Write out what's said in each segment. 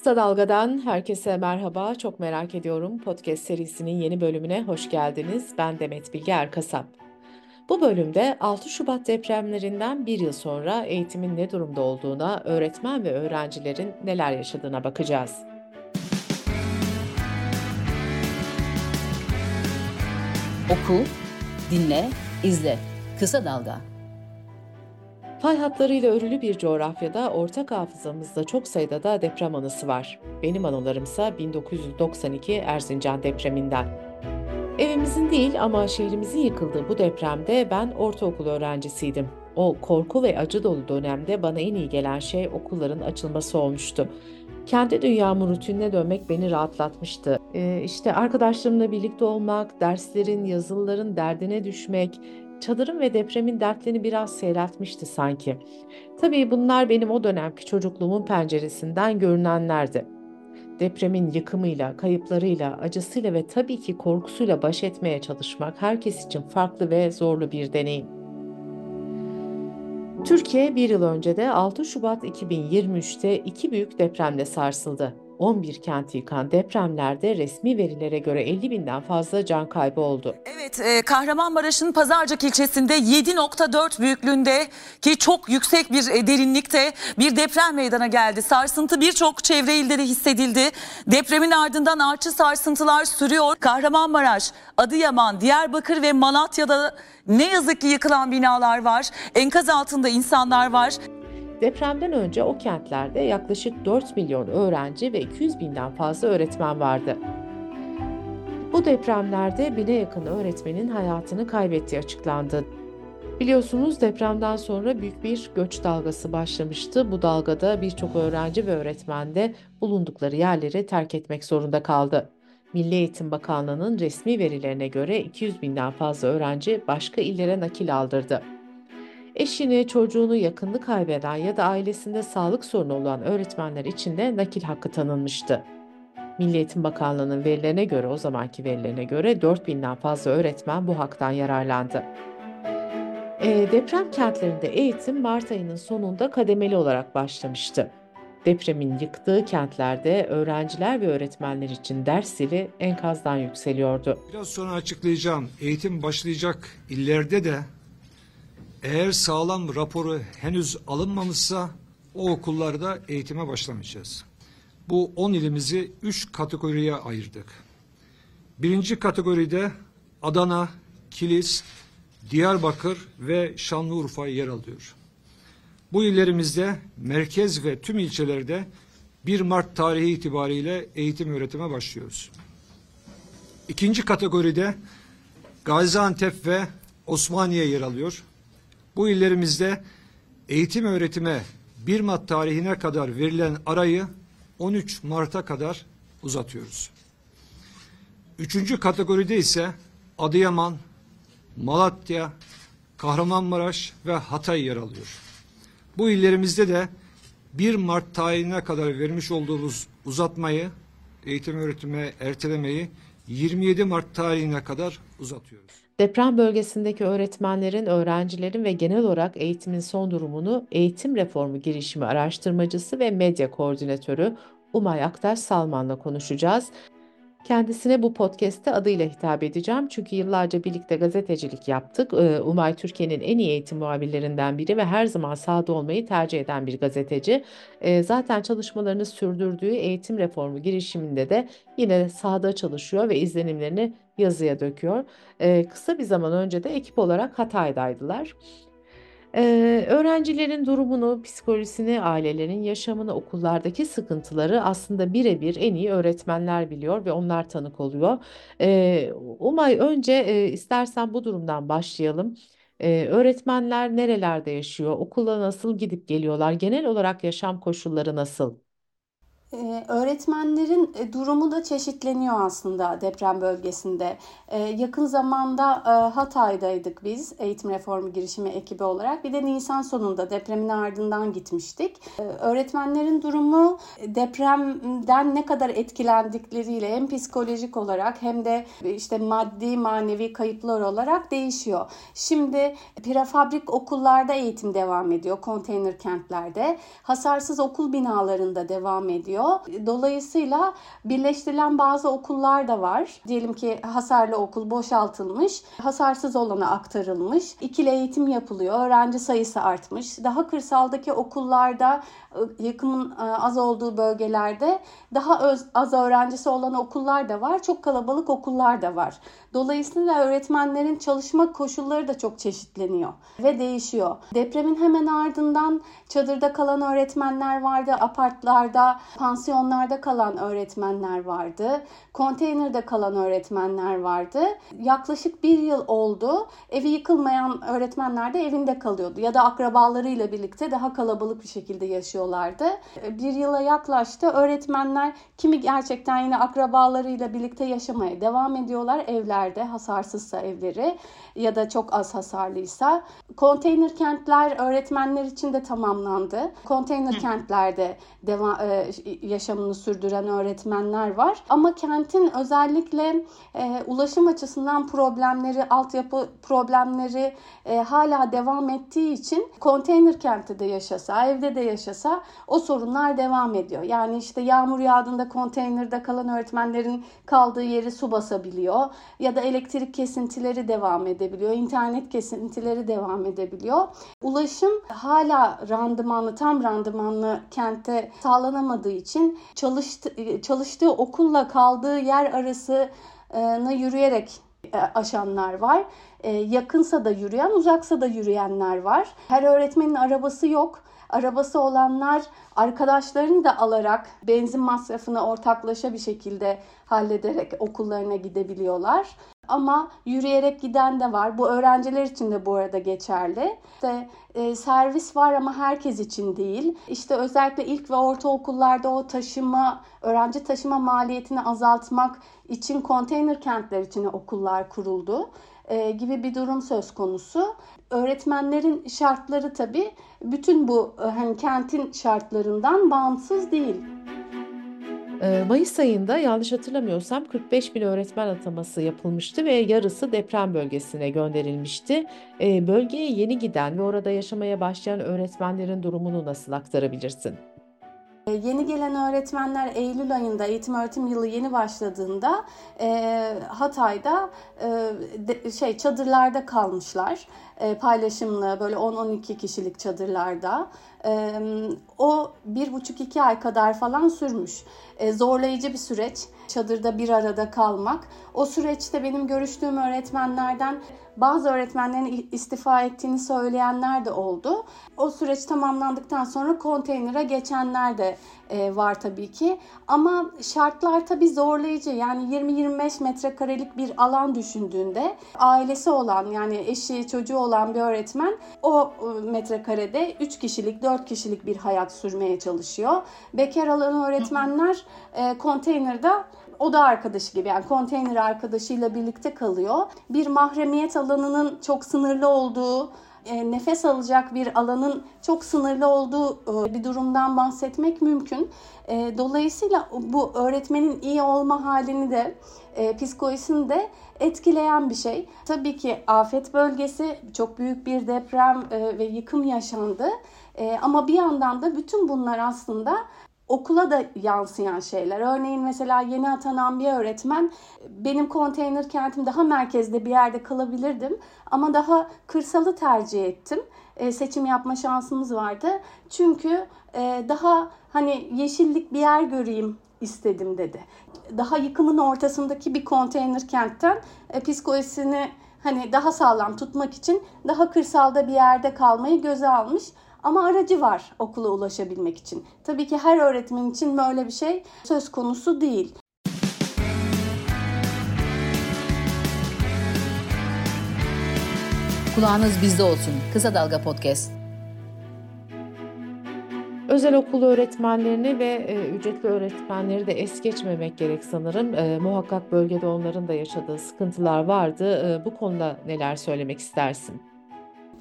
Kısa Dalga'dan herkese merhaba. Çok merak ediyorum. Podcast serisinin yeni bölümüne hoş geldiniz. Ben Demet Bilge Erkasap. Bu bölümde 6 Şubat depremlerinden bir yıl sonra eğitimin ne durumda olduğuna, öğretmen ve öğrencilerin neler yaşadığına bakacağız. Oku, dinle, izle. Kısa Dalga. Fay hatlarıyla örülü bir coğrafyada ortak hafızamızda çok sayıda da deprem anısı var. Benim anılarımsa 1992 Erzincan depreminden. Evimizin değil ama şehrimizin yıkıldığı bu depremde ben ortaokul öğrencisiydim. O korku ve acı dolu dönemde bana en iyi gelen şey okulların açılması olmuştu. Kendi dünyamın rutinine dönmek beni rahatlatmıştı. Ee, işte arkadaşlarımla birlikte olmak, derslerin, yazılıların derdine düşmek, çadırın ve depremin dertlerini biraz seyretmişti sanki. Tabii bunlar benim o dönemki çocukluğumun penceresinden görünenlerdi. Depremin yıkımıyla, kayıplarıyla, acısıyla ve tabii ki korkusuyla baş etmeye çalışmak herkes için farklı ve zorlu bir deneyim. Türkiye bir yıl önce de 6 Şubat 2023'te iki büyük depremle sarsıldı. 11 kenti yıkan depremlerde resmi verilere göre 50 binden fazla can kaybı oldu. Evet e, Kahramanmaraş'ın Pazarcık ilçesinde 7.4 büyüklüğünde ki çok yüksek bir e, derinlikte bir deprem meydana geldi. Sarsıntı birçok çevre ilde de hissedildi. Depremin ardından artçı sarsıntılar sürüyor. Kahramanmaraş, Adıyaman, Diyarbakır ve Malatya'da ne yazık ki yıkılan binalar var. Enkaz altında insanlar var. Depremden önce o kentlerde yaklaşık 4 milyon öğrenci ve 200 binden fazla öğretmen vardı. Bu depremlerde bine yakın öğretmenin hayatını kaybettiği açıklandı. Biliyorsunuz depremden sonra büyük bir göç dalgası başlamıştı. Bu dalgada birçok öğrenci ve öğretmen de bulundukları yerleri terk etmek zorunda kaldı. Milli Eğitim Bakanlığı'nın resmi verilerine göre 200 binden fazla öğrenci başka illere nakil aldırdı. Eşini, çocuğunu yakınını kaybeden ya da ailesinde sağlık sorunu olan öğretmenler için de nakil hakkı tanınmıştı. Milli Eğitim Bakanlığı'nın verilerine göre, o zamanki verilerine göre 4000'den fazla öğretmen bu haktan yararlandı. E, deprem kentlerinde eğitim Mart ayının sonunda kademeli olarak başlamıştı. Depremin yıktığı kentlerde öğrenciler ve öğretmenler için ders zili enkazdan yükseliyordu. Biraz sonra açıklayacağım. Eğitim başlayacak illerde de eğer sağlam raporu henüz alınmamışsa o okullarda eğitime başlamayacağız. Bu 10 ilimizi 3 kategoriye ayırdık. Birinci kategoride Adana, Kilis, Diyarbakır ve Şanlıurfa yer alıyor. Bu illerimizde merkez ve tüm ilçelerde 1 Mart tarihi itibariyle eğitim öğretime başlıyoruz. İkinci kategoride Gaziantep ve Osmaniye yer alıyor. Bu illerimizde eğitim öğretime 1 Mart tarihine kadar verilen arayı 13 Mart'a kadar uzatıyoruz. Üçüncü kategoride ise Adıyaman, Malatya, Kahramanmaraş ve Hatay yer alıyor. Bu illerimizde de 1 Mart tarihine kadar vermiş olduğumuz uzatmayı, eğitim öğretime ertelemeyi 27 Mart tarihine kadar uzatıyoruz. Deprem bölgesindeki öğretmenlerin, öğrencilerin ve genel olarak eğitimin son durumunu Eğitim Reformu Girişimi Araştırmacısı ve Medya Koordinatörü Umay Aktaş Salman'la konuşacağız. Kendisine bu podcast'te adıyla hitap edeceğim çünkü yıllarca birlikte gazetecilik yaptık. Ee, Umay Türkiye'nin en iyi eğitim muhabirlerinden biri ve her zaman sahada olmayı tercih eden bir gazeteci. Ee, zaten çalışmalarını sürdürdüğü eğitim reformu girişiminde de yine sahada çalışıyor ve izlenimlerini yazıya döküyor. Ee, kısa bir zaman önce de ekip olarak Hatay'daydılar. Eee, öğrencilerin durumunu, psikolojisini, ailelerin yaşamını, okullardaki sıkıntıları aslında birebir en iyi öğretmenler biliyor ve onlar tanık oluyor. Eee, Umay önce, eee, istersen bu durumdan başlayalım. Eee, öğretmenler nerelerde yaşıyor? Okula nasıl gidip geliyorlar? Genel olarak yaşam koşulları nasıl? Ee, öğretmenlerin e, durumu da çeşitleniyor aslında deprem bölgesinde. Ee, yakın zamanda e, Hatay'daydık biz eğitim reformu girişimi ekibi olarak. Bir de Nisan sonunda depremin ardından gitmiştik. Ee, öğretmenlerin durumu e, depremden ne kadar etkilendikleriyle hem psikolojik olarak hem de işte maddi manevi kayıplar olarak değişiyor. Şimdi prefabrik okullarda eğitim devam ediyor, konteyner kentlerde. Hasarsız okul binalarında devam ediyor olabiliyor. Dolayısıyla birleştirilen bazı okullar da var. Diyelim ki hasarlı okul boşaltılmış, hasarsız olana aktarılmış. İkili eğitim yapılıyor, öğrenci sayısı artmış. Daha kırsaldaki okullarda yıkımın az olduğu bölgelerde daha az öğrencisi olan okullar da var. Çok kalabalık okullar da var. Dolayısıyla öğretmenlerin çalışma koşulları da çok çeşitleniyor ve değişiyor. Depremin hemen ardından çadırda kalan öğretmenler vardı, apartlarda, pansiyonlarda kalan öğretmenler vardı, konteynerde kalan öğretmenler vardı. Yaklaşık bir yıl oldu. Evi yıkılmayan öğretmenler de evinde kalıyordu ya da akrabalarıyla birlikte daha kalabalık bir şekilde yaşıyorlardı. Bir yıla yaklaştı. Öğretmenler kimi gerçekten yine akrabalarıyla birlikte yaşamaya devam ediyorlar evlerde hasarsızsa evleri ya da çok az hasarlıysa. Konteyner kentler öğretmenler için de tamamlandı. Konteyner kentlerde devam, e, yaşamını sürdüren öğretmenler var. Ama kentin özellikle e, ulaşım açısından problemleri, altyapı problemleri e, hala devam ettiği için konteyner kentte de yaşasa, evde de yaşasa o sorunlar devam ediyor. Yani işte yağmur yağdığında konteynerde kalan öğretmenlerin kaldığı yeri su basabiliyor ya da elektrik kesintileri devam edebiliyor, internet kesintileri devam edebiliyor. Ulaşım hala randımanlı, tam randımanlı kentte sağlanamadığı için çalıştı, çalıştığı okulla kaldığı yer arasını yürüyerek e, aşanlar var. E, yakınsa da yürüyen, uzaksa da yürüyenler var. Her öğretmenin arabası yok. Arabası olanlar arkadaşlarını da alarak benzin masrafını ortaklaşa bir şekilde hallederek okullarına gidebiliyorlar. Ama yürüyerek giden de var. Bu öğrenciler için de bu arada geçerli. İşte e, servis var ama herkes için değil. İşte özellikle ilk ve ortaokullarda o taşıma, öğrenci taşıma maliyetini azaltmak için konteyner kentler için okullar kuruldu e, gibi bir durum söz konusu. Öğretmenlerin şartları tabii bütün bu e, hani kentin şartlarından bağımsız değil. Ee, Mayıs ayında yanlış hatırlamıyorsam 45 bin öğretmen ataması yapılmıştı ve yarısı deprem bölgesine gönderilmişti. Ee, bölgeye yeni giden ve orada yaşamaya başlayan öğretmenlerin durumunu nasıl aktarabilirsin? Ee, yeni gelen öğretmenler Eylül ayında eğitim öğretim yılı yeni başladığında e, Hatay'da e, de, şey çadırlarda kalmışlar. E, paylaşımlı böyle 10-12 kişilik çadırlarda. E, o bir buçuk iki ay kadar falan sürmüş. E, zorlayıcı bir süreç. Çadırda bir arada kalmak. O süreçte benim görüştüğüm öğretmenlerden bazı öğretmenlerin istifa ettiğini söyleyenler de oldu. O süreç tamamlandıktan sonra konteynere geçenler de e, var tabii ki. Ama şartlar tabii zorlayıcı. Yani 20-25 metrekarelik bir alan düşündüğünde ailesi olan yani eşi çocuğu olan bir öğretmen o e, metrekarede 3 kişilik 4 kişilik bir hayat sürmeye çalışıyor. Bekar alan öğretmenler e, konteynerde oda arkadaşı gibi yani konteyner arkadaşıyla birlikte kalıyor. Bir mahremiyet alanının çok sınırlı olduğu e, nefes alacak bir alanın çok sınırlı olduğu e, bir durumdan bahsetmek mümkün. E, dolayısıyla bu öğretmenin iyi olma halini de psikolojisini de etkileyen bir şey. Tabii ki afet bölgesi çok büyük bir deprem ve yıkım yaşandı. Ama bir yandan da bütün bunlar aslında okula da yansıyan şeyler. Örneğin mesela yeni atanan bir öğretmen benim konteyner kentim daha merkezde bir yerde kalabilirdim ama daha kırsalı tercih ettim. E, seçim yapma şansımız vardı. Çünkü e, daha hani yeşillik bir yer göreyim istedim dedi. Daha yıkımın ortasındaki bir konteyner kentten e, psikolojisini hani daha sağlam tutmak için daha kırsalda bir yerde kalmayı göze almış. Ama aracı var okula ulaşabilmek için. Tabii ki her öğretmen için böyle bir şey söz konusu değil. Kulağınız bizde olsun. Kısa Dalga Podcast. Özel okul öğretmenlerini ve e, ücretli öğretmenleri de es geçmemek gerek sanırım. E, muhakkak bölgede onların da yaşadığı sıkıntılar vardı. E, bu konuda neler söylemek istersin?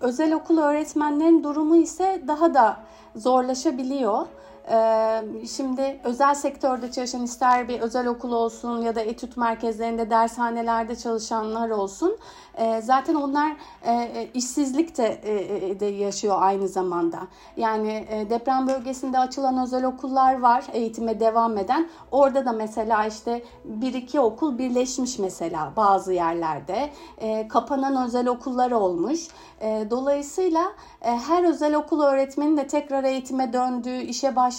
Özel okul öğretmenlerin durumu ise daha da zorlaşabiliyor. Ee, şimdi özel sektörde çalışan ister bir özel okul olsun ya da etüt merkezlerinde, dershanelerde çalışanlar olsun. Ee, zaten onlar e, e, işsizlik de, e, de yaşıyor aynı zamanda. Yani deprem bölgesinde açılan özel okullar var eğitime devam eden. Orada da mesela işte bir iki okul birleşmiş mesela bazı yerlerde. Kapanan özel okullar olmuş. Dolayısıyla her özel okul öğretmeni de tekrar eğitime döndüğü, işe başladığı,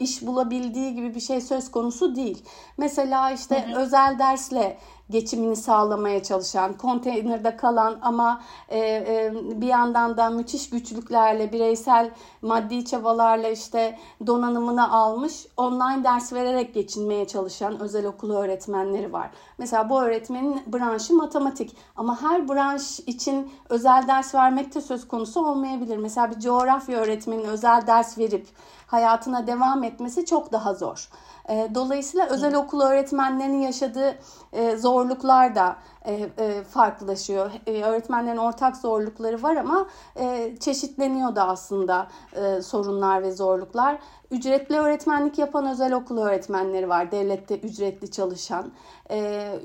iş bulabildiği gibi bir şey söz konusu değil. Mesela işte hı hı. özel dersle geçimini sağlamaya çalışan, konteynerde kalan ama e, e, bir yandan da müthiş güçlüklerle, bireysel maddi çabalarla işte donanımını almış, online ders vererek geçinmeye çalışan özel okul öğretmenleri var. Mesela bu öğretmenin branşı matematik ama her branş için özel ders vermek de söz konusu olmayabilir. Mesela bir coğrafya öğretmeninin özel ders verip hayatına devam etmesi çok daha zor. Dolayısıyla özel okul öğretmenlerinin yaşadığı e, zorluklar da e, farklılaşıyor. Öğretmenlerin ortak zorlukları var ama çeşitleniyor da aslında sorunlar ve zorluklar. Ücretli öğretmenlik yapan özel okul öğretmenleri var. Devlette ücretli çalışan.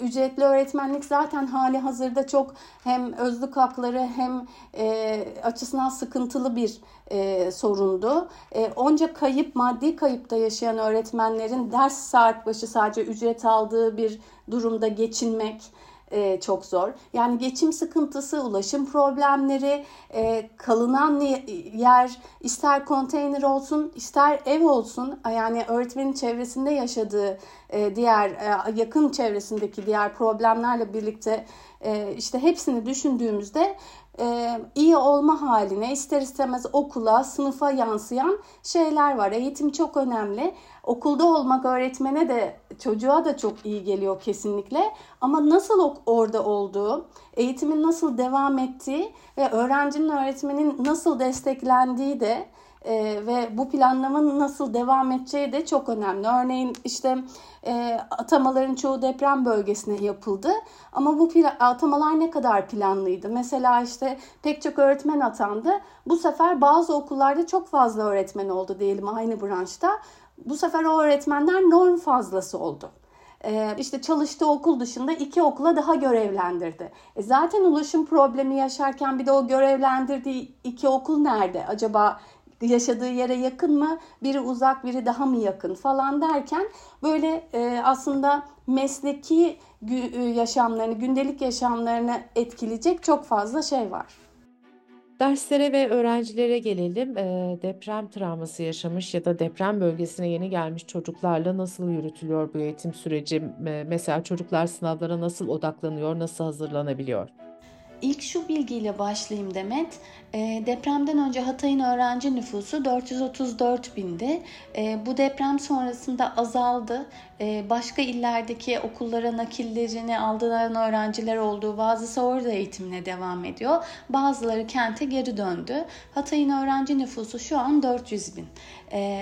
Ücretli öğretmenlik zaten hali hazırda çok hem özlük hakları hem e, açısından sıkıntılı bir e, sorundu. E, onca kayıp, maddi kayıpta yaşayan öğretmenlerin ders saat başı sadece ücret aldığı bir durumda geçinmek e, çok zor. Yani geçim sıkıntısı, ulaşım problemleri, e, kalınan yer ister konteyner olsun ister ev olsun yani öğretmenin çevresinde yaşadığı e, diğer e, yakın çevresindeki diğer problemlerle birlikte e, işte hepsini düşündüğümüzde e, iyi olma haline ister istemez okula, sınıfa yansıyan şeyler var. Eğitim çok önemli. Okulda olmak öğretmene de çocuğa da çok iyi geliyor kesinlikle. Ama nasıl orada olduğu, eğitimin nasıl devam ettiği ve öğrencinin öğretmenin nasıl desteklendiği de e, ve bu planlamanın nasıl devam edeceği de çok önemli. Örneğin işte e, atamaların çoğu deprem bölgesine yapıldı ama bu atamalar ne kadar planlıydı? Mesela işte pek çok öğretmen atandı. Bu sefer bazı okullarda çok fazla öğretmen oldu diyelim aynı branşta. Bu sefer o öğretmenler norm fazlası oldu ee, işte çalıştığı okul dışında iki okula daha görevlendirdi. E zaten ulaşım problemi yaşarken bir de o görevlendirdiği iki okul nerede? Acaba yaşadığı yere yakın mı, biri uzak, biri daha mı yakın falan derken böyle e, aslında mesleki e, yaşamlarını, gündelik yaşamlarını etkileyecek çok fazla şey var. Derslere ve öğrencilere gelelim. E, deprem travması yaşamış ya da deprem bölgesine yeni gelmiş çocuklarla nasıl yürütülüyor bu eğitim süreci? E, mesela çocuklar sınavlara nasıl odaklanıyor, nasıl hazırlanabiliyor? İlk şu bilgiyle başlayayım Demet. E, depremden önce Hatay'ın öğrenci nüfusu 434 bindi. E, bu deprem sonrasında azaldı. E, başka illerdeki okullara nakillerini aldıran öğrenciler olduğu bazısı orada eğitimine devam ediyor. Bazıları kente geri döndü. Hatay'ın öğrenci nüfusu şu an 400 bin.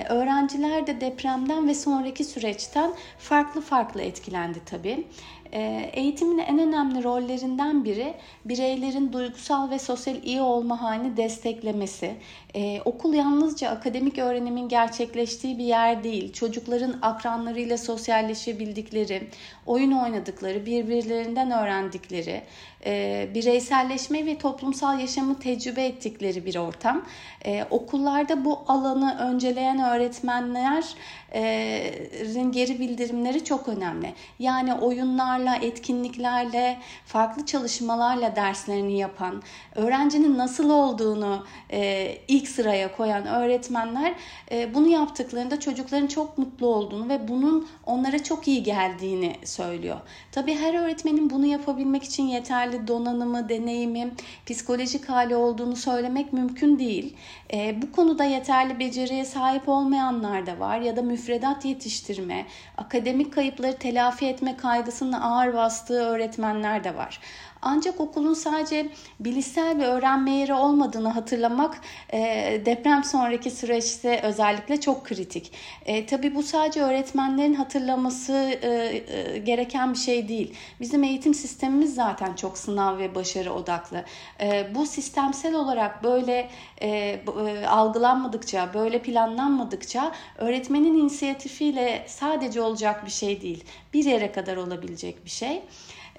Öğrenciler de depremden ve sonraki süreçten farklı farklı etkilendi tabii. Ee, eğitimin en önemli rollerinden biri bireylerin duygusal ve sosyal iyi olma halini desteklemesi. Ee, okul yalnızca akademik öğrenimin gerçekleştiği bir yer değil. Çocukların akranlarıyla sosyalleşebildikleri, oyun oynadıkları, birbirlerinden öğrendikleri, e, bireyselleşme ve toplumsal yaşamı tecrübe ettikleri bir ortam. E, okullarda bu alanı önceleyen öğretmenlerin geri bildirimleri çok önemli. Yani oyunlarla, etkinliklerle, farklı çalışmalarla derslerini yapan, öğrencinin nasıl olduğunu e, ilk sıraya koyan öğretmenler e, bunu yaptıklarında çocukların çok mutlu olduğunu ve bunun onlara çok iyi geldiğini söylüyor. Tabii her öğretmenin bunu yapabilmek için yeterli donanımı, deneyimi, psikolojik hali olduğunu söylemek mümkün değil. E, bu konuda yeterli beceriye sahip olmayanlar da var ya da müfredat yetiştirme, akademik kayıpları telafi etme kaygısının ağır bastığı öğretmenler de var. Ancak okulun sadece bilişsel bir öğrenme yeri olmadığını hatırlamak e, deprem sonraki süreçte özellikle çok kritik. E, tabii bu sadece öğretmenlerin hatırlaması e, e, gereken bir şey değil. Bizim eğitim sistemimiz zaten çok sınav ve başarı odaklı. E, bu sistemsel olarak böyle e, e, algılanmadıkça, böyle planlanmadıkça öğretmenin inisiyatifiyle sadece olacak bir şey değil. Bir yere kadar olabilecek bir şey.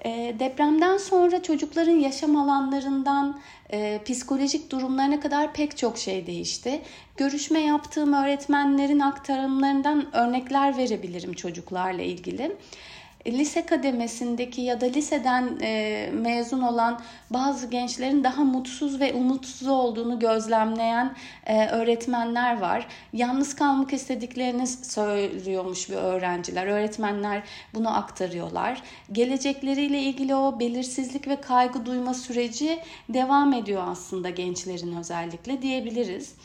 E, depremden sonra çocukların yaşam alanlarından e, psikolojik durumlarına kadar pek çok şey değişti. Görüşme yaptığım öğretmenlerin aktarımlarından örnekler verebilirim çocuklarla ilgili lise kademesindeki ya da liseden e, mezun olan bazı gençlerin daha mutsuz ve umutsuz olduğunu gözlemleyen e, öğretmenler var. Yalnız kalmak istediklerini söylüyormuş bir öğrenciler. Öğretmenler bunu aktarıyorlar. Gelecekleriyle ilgili o belirsizlik ve kaygı duyma süreci devam ediyor aslında gençlerin özellikle diyebiliriz.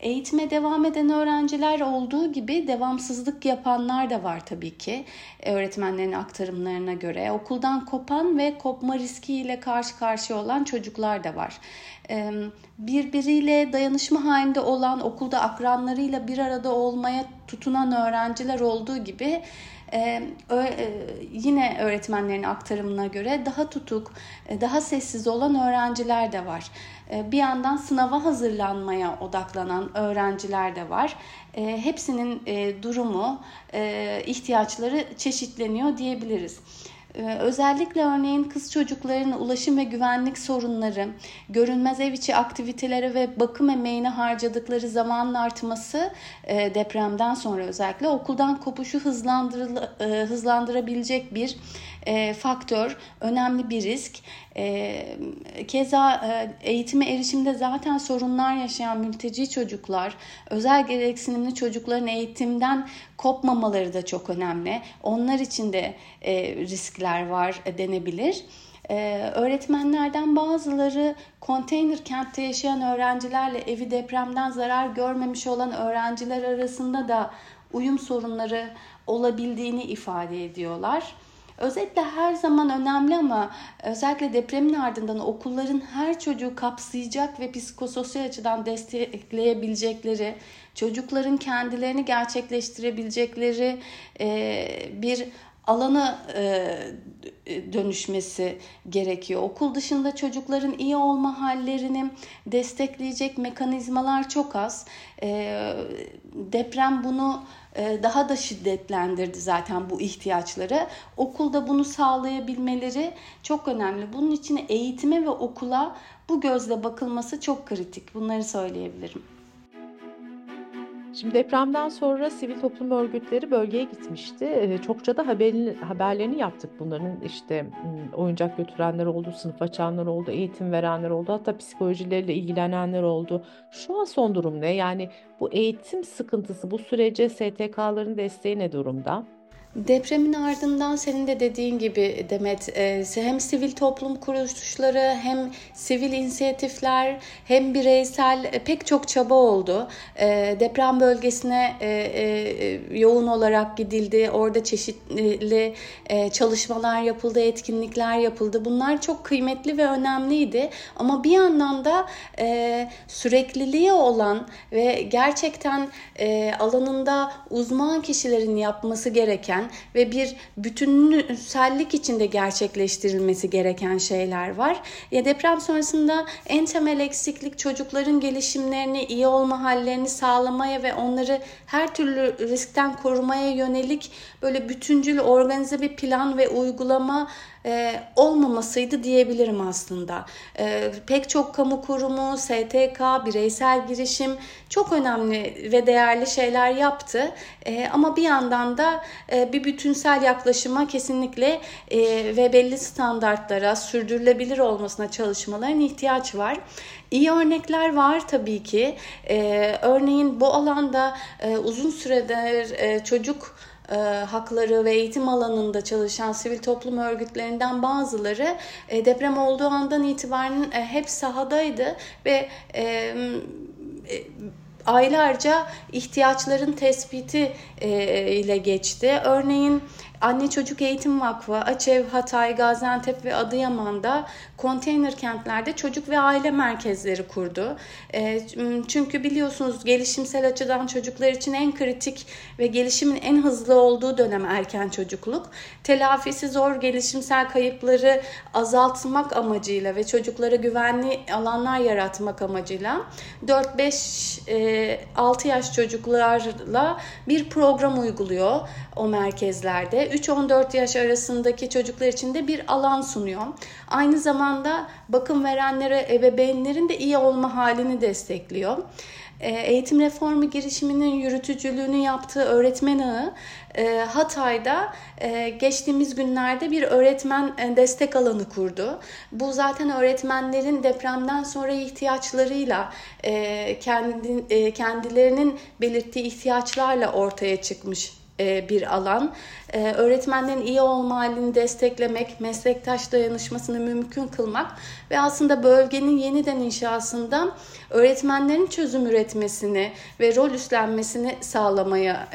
Eğitime devam eden öğrenciler olduğu gibi devamsızlık yapanlar da var tabii ki öğretmenlerin aktarımlarına göre. Okuldan kopan ve kopma riskiyle karşı karşıya olan çocuklar da var. Birbiriyle dayanışma halinde olan okulda akranlarıyla bir arada olmaya tutunan öğrenciler olduğu gibi ee, yine öğretmenlerin aktarımına göre daha tutuk, e, daha sessiz olan öğrenciler de var. Ee, bir yandan sınava hazırlanmaya odaklanan öğrenciler de var. Ee, hepsinin e, durumu, e, ihtiyaçları çeşitleniyor diyebiliriz. Ee, özellikle örneğin kız çocuklarının ulaşım ve güvenlik sorunları, görünmez ev içi aktivitelere ve bakım emeğine harcadıkları zamanın artması e, depremden sonra özellikle okuldan kopuşu hızlandırabilecek bir e, faktör, önemli bir risk. E, keza e, eğitime erişimde zaten sorunlar yaşayan mülteci çocuklar, özel gereksinimli çocukların eğitimden kopmamaları da çok önemli. Onlar için de e, riskler var e, denebilir. Ee, öğretmenlerden bazıları konteyner kentte yaşayan öğrencilerle evi depremden zarar görmemiş olan öğrenciler arasında da uyum sorunları olabildiğini ifade ediyorlar. Özetle her zaman önemli ama özellikle depremin ardından okulların her çocuğu kapsayacak ve psikososyal açıdan destekleyebilecekleri, çocukların kendilerini gerçekleştirebilecekleri bir alana dönüşmesi gerekiyor. Okul dışında çocukların iyi olma hallerini destekleyecek mekanizmalar çok az. Deprem bunu e, daha da şiddetlendirdi zaten bu ihtiyaçları. Okulda bunu sağlayabilmeleri çok önemli. Bunun için eğitime ve okula bu gözle bakılması çok kritik. Bunları söyleyebilirim. Şimdi depremden sonra sivil toplum örgütleri bölgeye gitmişti. Ee, çokça da haberini, haberlerini yaptık bunların. işte oyuncak götürenler oldu, sınıf açanlar oldu, eğitim verenler oldu, hatta psikolojileriyle ilgilenenler oldu. Şu an son durum ne? Yani bu eğitim sıkıntısı, bu sürece STK'ların desteği ne durumda? Depremin ardından senin de dediğin gibi Demet e, hem sivil toplum kuruluşları hem sivil inisiyatifler hem bireysel e, pek çok çaba oldu. E, deprem bölgesine yoğun olarak gidildi. Orada çeşitli çalışmalar yapıldı, etkinlikler yapıldı. Bunlar çok kıymetli ve önemliydi. Ama bir yandan da sürekliliği olan ve gerçekten alanında uzman kişilerin yapması gereken ve bir bütünsellik içinde gerçekleştirilmesi gereken şeyler var. Ya deprem sonrasında en temel eksiklik çocukların gelişimlerini, iyi olma hallerini sağlamaya ve onları her türlü riskten korumaya yönelik böyle bütüncül organize bir plan ve uygulama e, olmamasıydı diyebilirim aslında. E, pek çok kamu kurumu, STK, bireysel girişim çok önemli ve değerli şeyler yaptı. E, ama bir yandan da bir bütünsel yaklaşıma kesinlikle e, ve belli standartlara sürdürülebilir olmasına çalışmaların ihtiyaç var. İyi örnekler var tabii ki. Ee, örneğin bu alanda e, uzun süredir e, çocuk e, hakları ve eğitim alanında çalışan sivil toplum örgütlerinden bazıları e, deprem olduğu andan itibaren e, hep sahadaydı ve e, e, aylarca ihtiyaçların tespiti e, ile geçti. Örneğin Anne Çocuk Eğitim Vakfı, Açev, Hatay, Gaziantep ve Adıyaman'da konteyner kentlerde çocuk ve aile merkezleri kurdu. E, çünkü biliyorsunuz gelişimsel açıdan çocuklar için en kritik ve gelişimin en hızlı olduğu dönem erken çocukluk. Telafisi zor gelişimsel kayıpları azaltmak amacıyla ve çocuklara güvenli alanlar yaratmak amacıyla 4-5-6 yaş çocuklarla bir program uyguluyor o merkezlerde. 3-14 yaş arasındaki çocuklar için de bir alan sunuyor. Aynı zamanda bakım verenlere, ebeveynlerin de iyi olma halini destekliyor. Ee, eğitim reformu girişiminin yürütücülüğünü yaptığı öğretmen ağı e, Hatay'da e, geçtiğimiz günlerde bir öğretmen e, destek alanı kurdu. Bu zaten öğretmenlerin depremden sonra ihtiyaçlarıyla kendilerinin belirttiği ihtiyaçlarla ortaya çıkmış bir alan. Öğretmenlerin iyi olma halini desteklemek, meslektaş dayanışmasını mümkün kılmak ve aslında bölgenin yeniden inşasında öğretmenlerin çözüm üretmesini ve rol üstlenmesini sağlamaya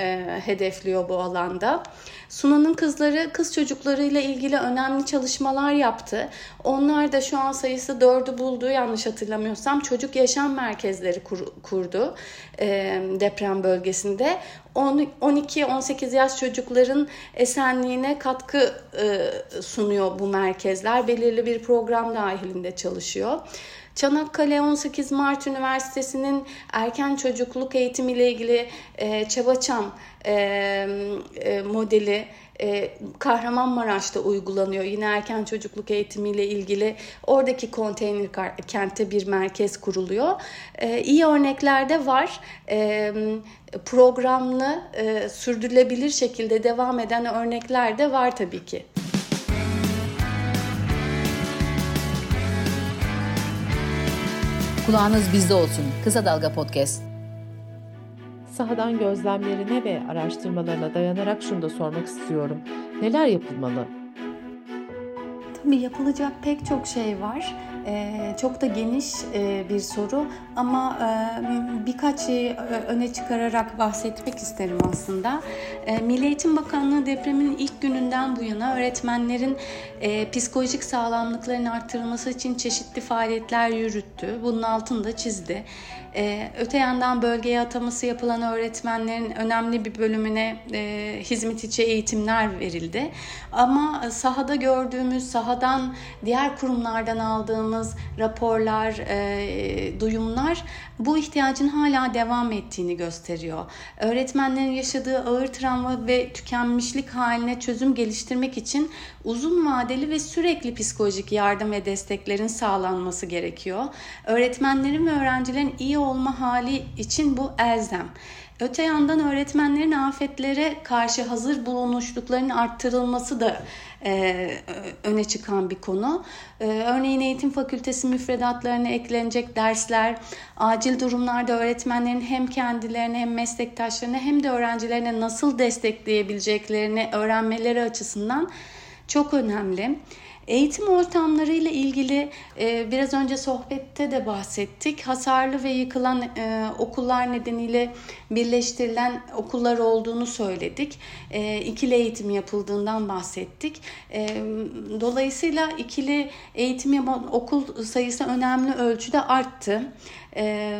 hedefliyor bu alanda. Sunan'ın kızları kız çocuklarıyla ilgili önemli çalışmalar yaptı. Onlar da şu an sayısı dördü buldu yanlış hatırlamıyorsam çocuk yaşam merkezleri kur, kurdu e, deprem bölgesinde. 12-18 yaş çocukların esenliğine katkı e, sunuyor bu merkezler. Belirli bir program dahilinde çalışıyor. Çanakkale 18 Mart Üniversitesi'nin erken çocukluk eğitimi ile ilgili e, Çabaçam e, e, modeli e, Kahramanmaraş'ta uygulanıyor. Yine erken çocukluk eğitimiyle ilgili oradaki konteyner kente bir merkez kuruluyor. E, iyi örnekler de var. E, programlı, e, sürdürülebilir şekilde devam eden örnekler de var tabii ki. Kulağınız bizde olsun. Kısa Dalga Podcast. Sahadan gözlemlerine ve araştırmalarına dayanarak şunu da sormak istiyorum. Neler yapılmalı? Tabii yapılacak pek çok şey var. Ee, çok da geniş e, bir soru ama e, birkaç şeyi öne çıkararak bahsetmek isterim aslında. E, Milli Eğitim Bakanlığı depremin ilk gününden bu yana öğretmenlerin e, psikolojik sağlamlıklarının arttırılması için çeşitli faaliyetler yürüttü. Bunun altını da çizdi. Ee, öte yandan bölgeye ataması yapılan öğretmenlerin önemli bir bölümüne e, hizmet içi eğitimler verildi. Ama sahada gördüğümüz, sahadan diğer kurumlardan aldığımız raporlar, e, duyumlar bu ihtiyacın hala devam ettiğini gösteriyor. Öğretmenlerin yaşadığı ağır travma ve tükenmişlik haline çözüm geliştirmek için uzun vadeli ve sürekli psikolojik yardım ve desteklerin sağlanması gerekiyor. Öğretmenlerin ve öğrencilerin iyi olma hali için bu elzem. Öte yandan öğretmenlerin afetlere karşı hazır bulunuşluklarının arttırılması da e, öne çıkan bir konu. E, örneğin eğitim fakültesi müfredatlarına eklenecek dersler, acil durumlarda öğretmenlerin hem kendilerine hem meslektaşlarına hem de öğrencilerine nasıl destekleyebileceklerini öğrenmeleri açısından çok önemli. Eğitim ortamlarıyla ilgili e, biraz önce sohbette de bahsettik. Hasarlı ve yıkılan e, okullar nedeniyle birleştirilen okullar olduğunu söyledik. E, ikili eğitim yapıldığından bahsettik. E, dolayısıyla ikili eğitim yapan okul sayısı önemli ölçüde arttı. E,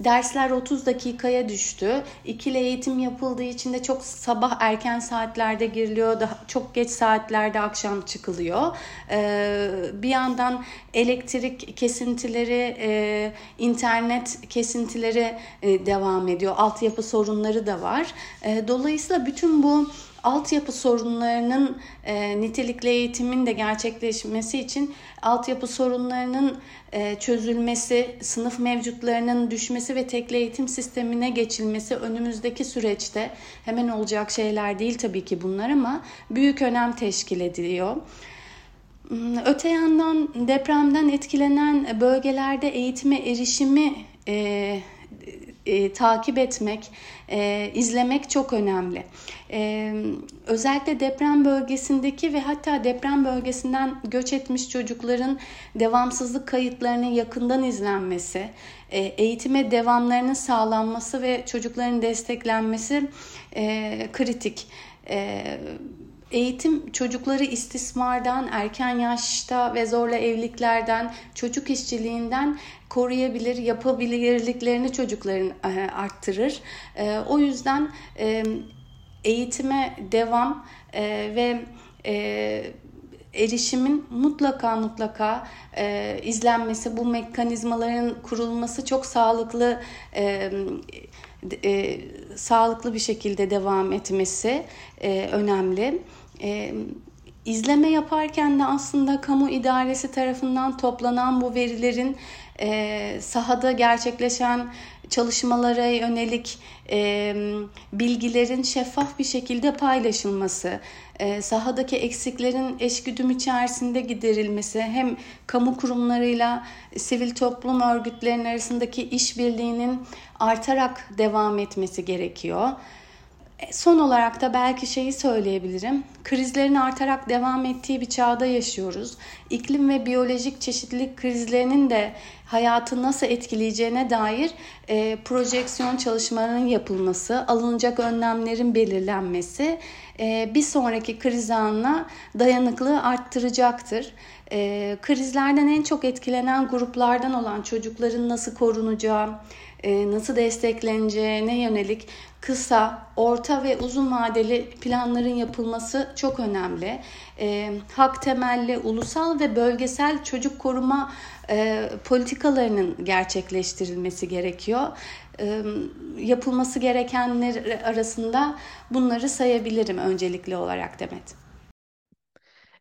dersler 30 dakikaya düştü. İkili eğitim yapıldığı için de çok sabah erken saatlerde giriliyor. Daha çok geç saatlerde akşam çıkılıyor. E, bir yandan elektrik kesintileri, e, internet kesintileri e, devam ediyor. Altyapı sorunları da var. E, dolayısıyla bütün bu altyapı sorunlarının e, nitelikli eğitimin de gerçekleşmesi için altyapı sorunlarının e, çözülmesi, sınıf mevcutlarının düşmesi ve tekli eğitim sistemine geçilmesi önümüzdeki süreçte hemen olacak şeyler değil tabii ki bunlar ama büyük önem teşkil ediliyor. Hmm, öte yandan depremden etkilenen bölgelerde eğitime erişimi e, e, takip etmek, e, izlemek çok önemli. E, özellikle deprem bölgesindeki ve hatta deprem bölgesinden göç etmiş çocukların devamsızlık kayıtlarının yakından izlenmesi, e, eğitime devamlarının sağlanması ve çocukların desteklenmesi e, kritik. E, Eğitim çocukları istismardan, erken yaşta ve zorla evliliklerden, çocuk işçiliğinden koruyabilir, yapabilirliklerini çocukların e, arttırır. E, o yüzden e, eğitime devam ve erişimin mutlaka mutlaka izlenmesi, bu mekanizmaların kurulması çok sağlıklı sağlıklı bir şekilde devam etmesi önemli. İzleme yaparken de aslında kamu idaresi tarafından toplanan bu verilerin e, sahada gerçekleşen çalışmalara yönelik e, bilgilerin şeffaf bir şekilde paylaşılması, e, sahadaki eksiklerin eşgüdüm içerisinde giderilmesi, hem kamu kurumlarıyla sivil toplum örgütlerinin arasındaki işbirliğinin artarak devam etmesi gerekiyor. Son olarak da belki şeyi söyleyebilirim. Krizlerin artarak devam ettiği bir çağda yaşıyoruz. İklim ve biyolojik çeşitlilik krizlerinin de hayatı nasıl etkileyeceğine dair e, projeksiyon çalışmalarının yapılması, alınacak önlemlerin belirlenmesi e, bir sonraki kriz anına dayanıklığı arttıracaktır. E, krizlerden en çok etkilenen gruplardan olan çocukların nasıl korunacağı, e, nasıl destekleneceğine yönelik kısa, orta ve uzun vadeli planların yapılması çok önemli. E, hak temelli ulusal ve bölgesel çocuk koruma e, politikalarının gerçekleştirilmesi gerekiyor. E, yapılması gerekenler arasında bunları sayabilirim öncelikli olarak Demet.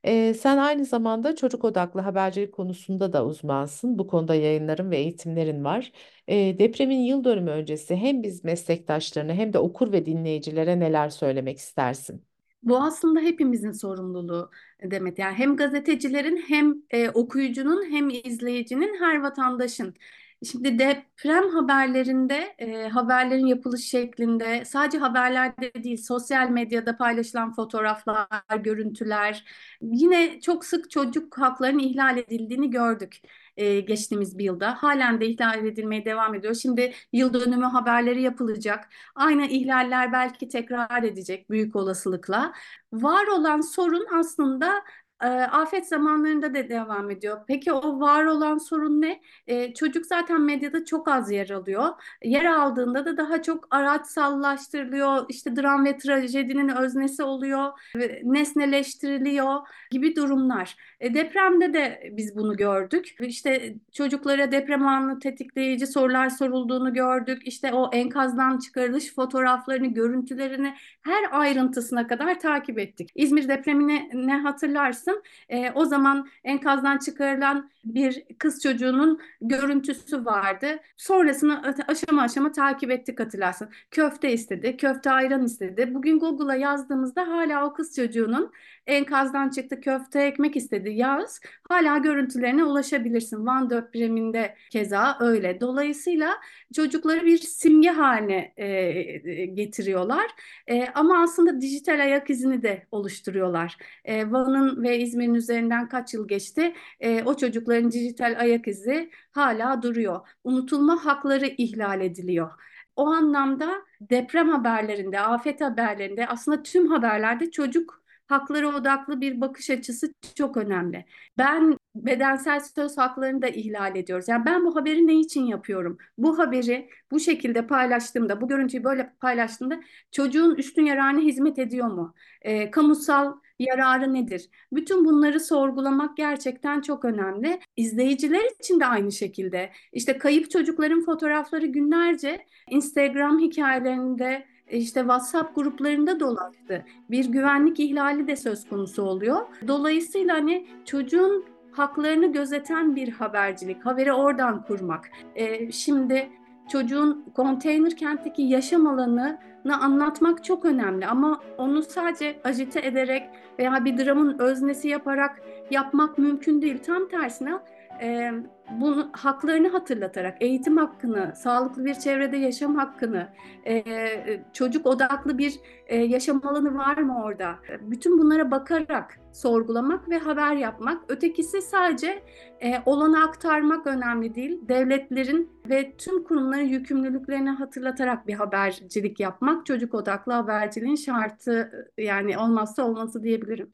Ee, sen aynı zamanda çocuk odaklı habercilik konusunda da uzmansın. Bu konuda yayınların ve eğitimlerin var. Ee, depremin yıl dönümü öncesi hem biz meslektaşlarına hem de okur ve dinleyicilere neler söylemek istersin? Bu aslında hepimizin sorumluluğu Demet. Yani hem gazetecilerin hem e, okuyucunun hem izleyicinin her vatandaşın. Şimdi deprem haberlerinde, e, haberlerin yapılış şeklinde sadece haberlerde değil, sosyal medyada paylaşılan fotoğraflar, görüntüler, yine çok sık çocuk haklarının ihlal edildiğini gördük e, geçtiğimiz bir yılda. Halen de ihlal edilmeye devam ediyor. Şimdi yıl dönümü haberleri yapılacak. Aynı ihlaller belki tekrar edecek büyük olasılıkla. Var olan sorun aslında e, afet zamanlarında da devam ediyor. Peki o var olan sorun ne? E, çocuk zaten medyada çok az yer alıyor. Yer aldığında da daha çok araçsallaştırılıyor. İşte dram ve trajedinin öznesi oluyor. Nesneleştiriliyor gibi durumlar. E, depremde de biz bunu gördük. İşte çocuklara deprem anı tetikleyici sorular sorulduğunu gördük. İşte o enkazdan çıkarılış fotoğraflarını, görüntülerini her ayrıntısına kadar takip ettik. İzmir depremini ne hatırlarsın? E, o zaman enkazdan çıkarılan bir kız çocuğunun görüntüsü vardı. Sonrasını aşama aşama takip ettik hatırlarsın. Köfte istedi, köfte ayran istedi. Bugün Google'a yazdığımızda hala o kız çocuğunun enkazdan çıktı köfte ekmek istedi yaz. Hala görüntülerine ulaşabilirsin. Van depreminde keza öyle. Dolayısıyla çocukları bir simge haline e, getiriyorlar. E, ama aslında dijital ayak izini de oluşturuyorlar. E, Van'ın ve İzmir'in üzerinden kaç yıl geçti? E, o çocukların dijital ayak izi hala duruyor. Unutulma hakları ihlal ediliyor. O anlamda deprem haberlerinde, afet haberlerinde aslında tüm haberlerde çocuk hakları odaklı bir bakış açısı çok önemli. Ben bedensel söz haklarını da ihlal ediyoruz. Yani ben bu haberi ne için yapıyorum? Bu haberi bu şekilde paylaştığımda, bu görüntüyü böyle paylaştığımda çocuğun üstün yararına hizmet ediyor mu? E, kamusal yararı nedir? Bütün bunları sorgulamak gerçekten çok önemli. İzleyiciler için de aynı şekilde. İşte kayıp çocukların fotoğrafları günlerce Instagram hikayelerinde işte WhatsApp gruplarında dolaştı. Bir güvenlik ihlali de söz konusu oluyor. Dolayısıyla hani çocuğun haklarını gözeten bir habercilik, haberi oradan kurmak. Ee, şimdi çocuğun konteyner kentteki yaşam alanını anlatmak çok önemli ama onu sadece ajite ederek veya bir dramın öznesi yaparak yapmak mümkün değil. Tam tersine bunu haklarını hatırlatarak eğitim hakkını, sağlıklı bir çevrede yaşam hakkını, e, çocuk odaklı bir e, yaşam alanı var mı orada? Bütün bunlara bakarak sorgulamak ve haber yapmak. Ötekisi sadece e, olanı aktarmak önemli değil. Devletlerin ve tüm kurumların yükümlülüklerini hatırlatarak bir habercilik yapmak çocuk odaklı haberciliğin şartı yani olmazsa olması diyebilirim.